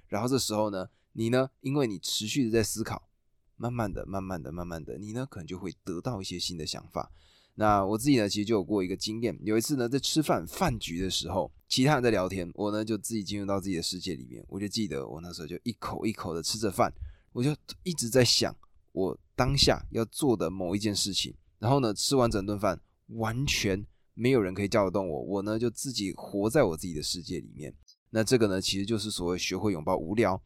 然后这时候呢，你呢，因为你持续的在思考，慢慢的、慢慢的、慢慢的，你呢可能就会得到一些新的想法。那我自己呢，其实就有过一个经验。有一次呢，在吃饭饭局的时候，其他人在聊天，我呢就自己进入到自己的世界里面。我就记得我那时候就一口一口的吃着饭，我就一直在想我当下要做的某一件事情。然后呢，吃完整顿饭，完全没有人可以叫得动我，我呢就自己活在我自己的世界里面。那这个呢，其实就是所谓学会拥抱无聊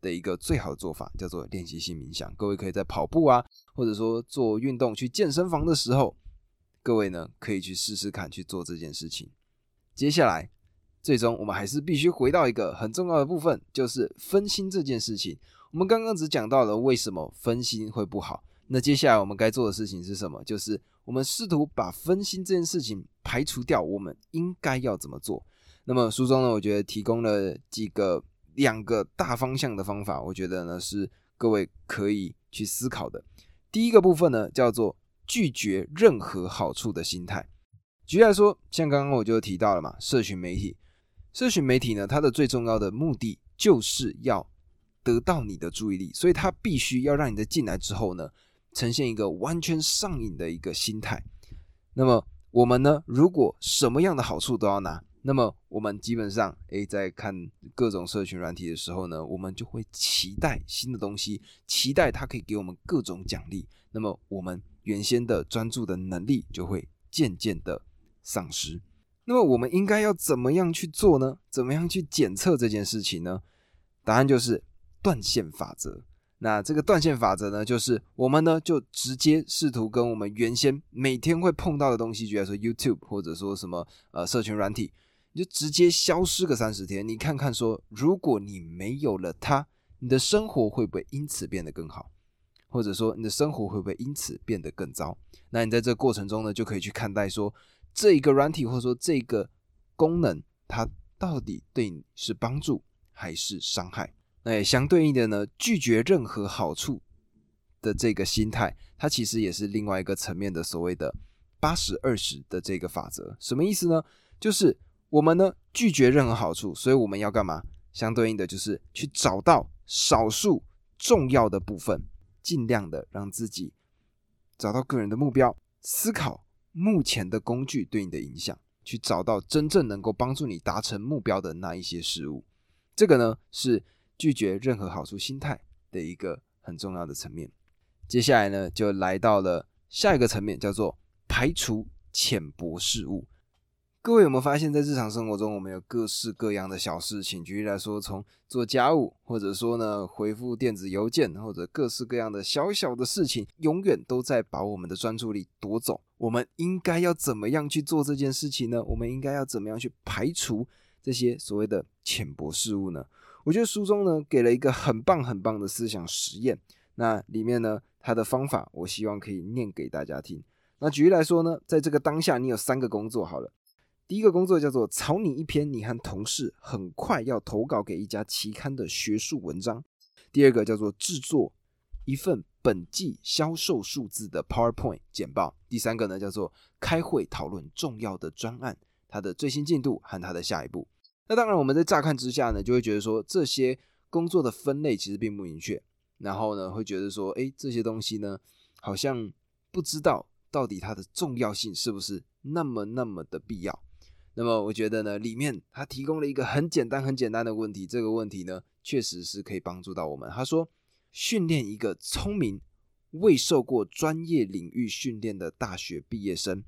的一个最好的做法，叫做练习性冥想。各位可以在跑步啊，或者说做运动去健身房的时候。各位呢，可以去试试看去做这件事情。接下来，最终我们还是必须回到一个很重要的部分，就是分心这件事情。我们刚刚只讲到了为什么分心会不好，那接下来我们该做的事情是什么？就是我们试图把分心这件事情排除掉。我们应该要怎么做？那么书中呢，我觉得提供了几个两个大方向的方法，我觉得呢是各位可以去思考的。第一个部分呢，叫做。拒绝任何好处的心态。举例来说，像刚刚我就提到了嘛，社群媒体，社群媒体呢，它的最重要的目的就是要得到你的注意力，所以它必须要让你在进来之后呢，呈现一个完全上瘾的一个心态。那么我们呢，如果什么样的好处都要拿，那么我们基本上，诶，在看各种社群软体的时候呢，我们就会期待新的东西，期待它可以给我们各种奖励。那么我们。原先的专注的能力就会渐渐的丧失。那么我们应该要怎么样去做呢？怎么样去检测这件事情呢？答案就是断线法则。那这个断线法则呢，就是我们呢就直接试图跟我们原先每天会碰到的东西，比如说 YouTube 或者说什么呃社群软体，你就直接消失个三十天。你看看说，如果你没有了它，你的生活会不会因此变得更好？或者说你的生活会不会因此变得更糟？那你在这个过程中呢，就可以去看待说这一个软体或者说这个功能，它到底对你是帮助还是伤害？那也相对应的呢，拒绝任何好处的这个心态，它其实也是另外一个层面的所谓的八十二十的这个法则。什么意思呢？就是我们呢拒绝任何好处，所以我们要干嘛？相对应的就是去找到少数重要的部分。尽量的让自己找到个人的目标，思考目前的工具对你的影响，去找到真正能够帮助你达成目标的那一些事物。这个呢是拒绝任何好处心态的一个很重要的层面。接下来呢就来到了下一个层面，叫做排除浅薄事物。各位有没有发现，在日常生活中，我们有各式各样的小事情。举例来说，从做家务，或者说呢回复电子邮件，或者各式各样的小小的事情，永远都在把我们的专注力夺走。我们应该要怎么样去做这件事情呢？我们应该要怎么样去排除这些所谓的浅薄事物呢？我觉得书中呢给了一个很棒很棒的思想实验。那里面呢，它的方法，我希望可以念给大家听。那举例来说呢，在这个当下，你有三个工作，好了。第一个工作叫做草拟一篇你和同事很快要投稿给一家期刊的学术文章。第二个叫做制作一份本季销售数字的 PowerPoint 简报。第三个呢叫做开会讨论重要的专案，它的最新进度和它的下一步。那当然我们在乍看之下呢，就会觉得说这些工作的分类其实并不明确，然后呢会觉得说，哎，这些东西呢好像不知道到底它的重要性是不是那么那么的必要。那么我觉得呢，里面他提供了一个很简单、很简单的问题。这个问题呢，确实是可以帮助到我们。他说，训练一个聪明、未受过专业领域训练的大学毕业生，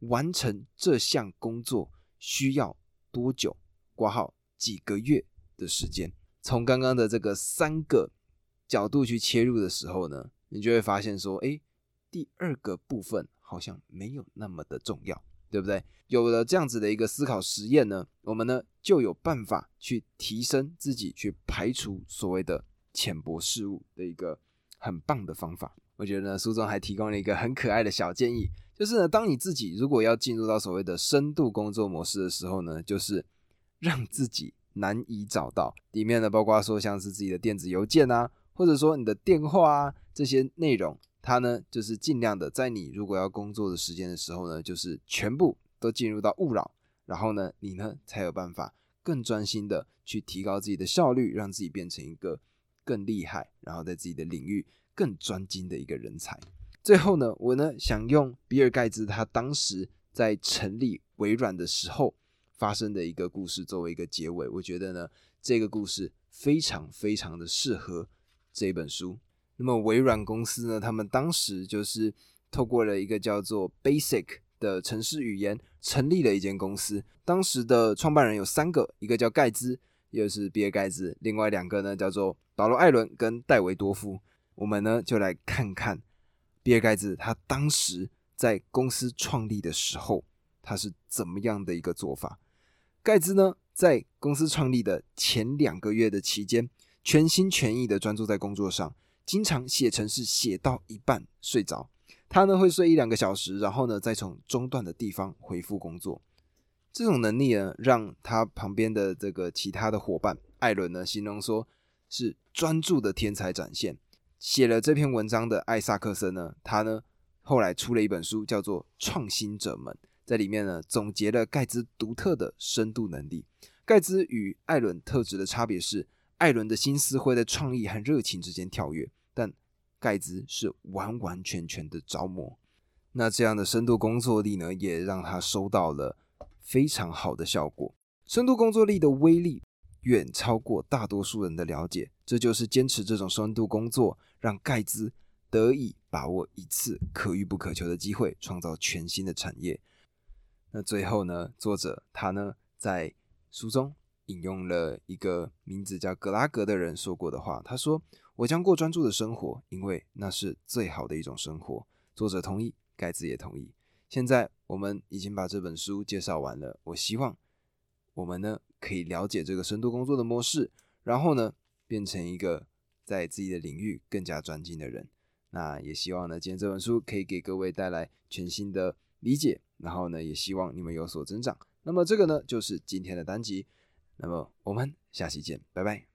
完成这项工作需要多久？挂号几个月的时间。从刚刚的这个三个角度去切入的时候呢，你就会发现说，哎，第二个部分好像没有那么的重要，对不对？有了这样子的一个思考实验呢，我们呢就有办法去提升自己，去排除所谓的浅薄事物的一个很棒的方法。我觉得呢，书中还提供了一个很可爱的小建议，就是呢，当你自己如果要进入到所谓的深度工作模式的时候呢，就是让自己难以找到里面呢，包括说像是自己的电子邮件啊，或者说你的电话啊这些内容，它呢就是尽量的在你如果要工作的时间的时候呢，就是全部都进入到勿扰，然后呢，你呢才有办法更专心的去提高自己的效率，让自己变成一个更厉害，然后在自己的领域。更专精的一个人才。最后呢，我呢想用比尔盖茨他当时在成立微软的时候发生的一个故事作为一个结尾。我觉得呢，这个故事非常非常的适合这本书。那么微软公司呢，他们当时就是透过了一个叫做 Basic 的城市语言，成立了一间公司。当时的创办人有三个，一个叫盖茨，又是比尔盖茨；另外两个呢叫做保罗艾伦跟戴维多夫。我们呢就来看看比尔盖茨他当时在公司创立的时候，他是怎么样的一个做法。盖茨呢在公司创立的前两个月的期间，全心全意的专注在工作上，经常写程式写到一半睡着。他呢会睡一两个小时，然后呢再从中断的地方回复工作。这种能力呢，让他旁边的这个其他的伙伴艾伦呢形容说是专注的天才展现。写了这篇文章的艾萨克森呢，他呢后来出了一本书，叫做《创新者们》。在里面呢，总结了盖茨独特的深度能力。盖茨与艾伦特质的差别是，艾伦的心思会在创意和热情之间跳跃，但盖茨是完完全全的着魔。那这样的深度工作力呢，也让他收到了非常好的效果。深度工作力的威力。远超过大多数人的了解，这就是坚持这种深度工作，让盖茨得以把握一次可遇不可求的机会，创造全新的产业。那最后呢，作者他呢在书中引用了一个名字叫格拉格的人说过的话，他说：“我将过专注的生活，因为那是最好的一种生活。”作者同意，盖茨也同意。现在我们已经把这本书介绍完了，我希望我们呢。可以了解这个深度工作的模式，然后呢，变成一个在自己的领域更加专精的人。那也希望呢，今天这本书可以给各位带来全新的理解，然后呢，也希望你们有所增长。那么这个呢，就是今天的单集。那么我们下期见，拜拜。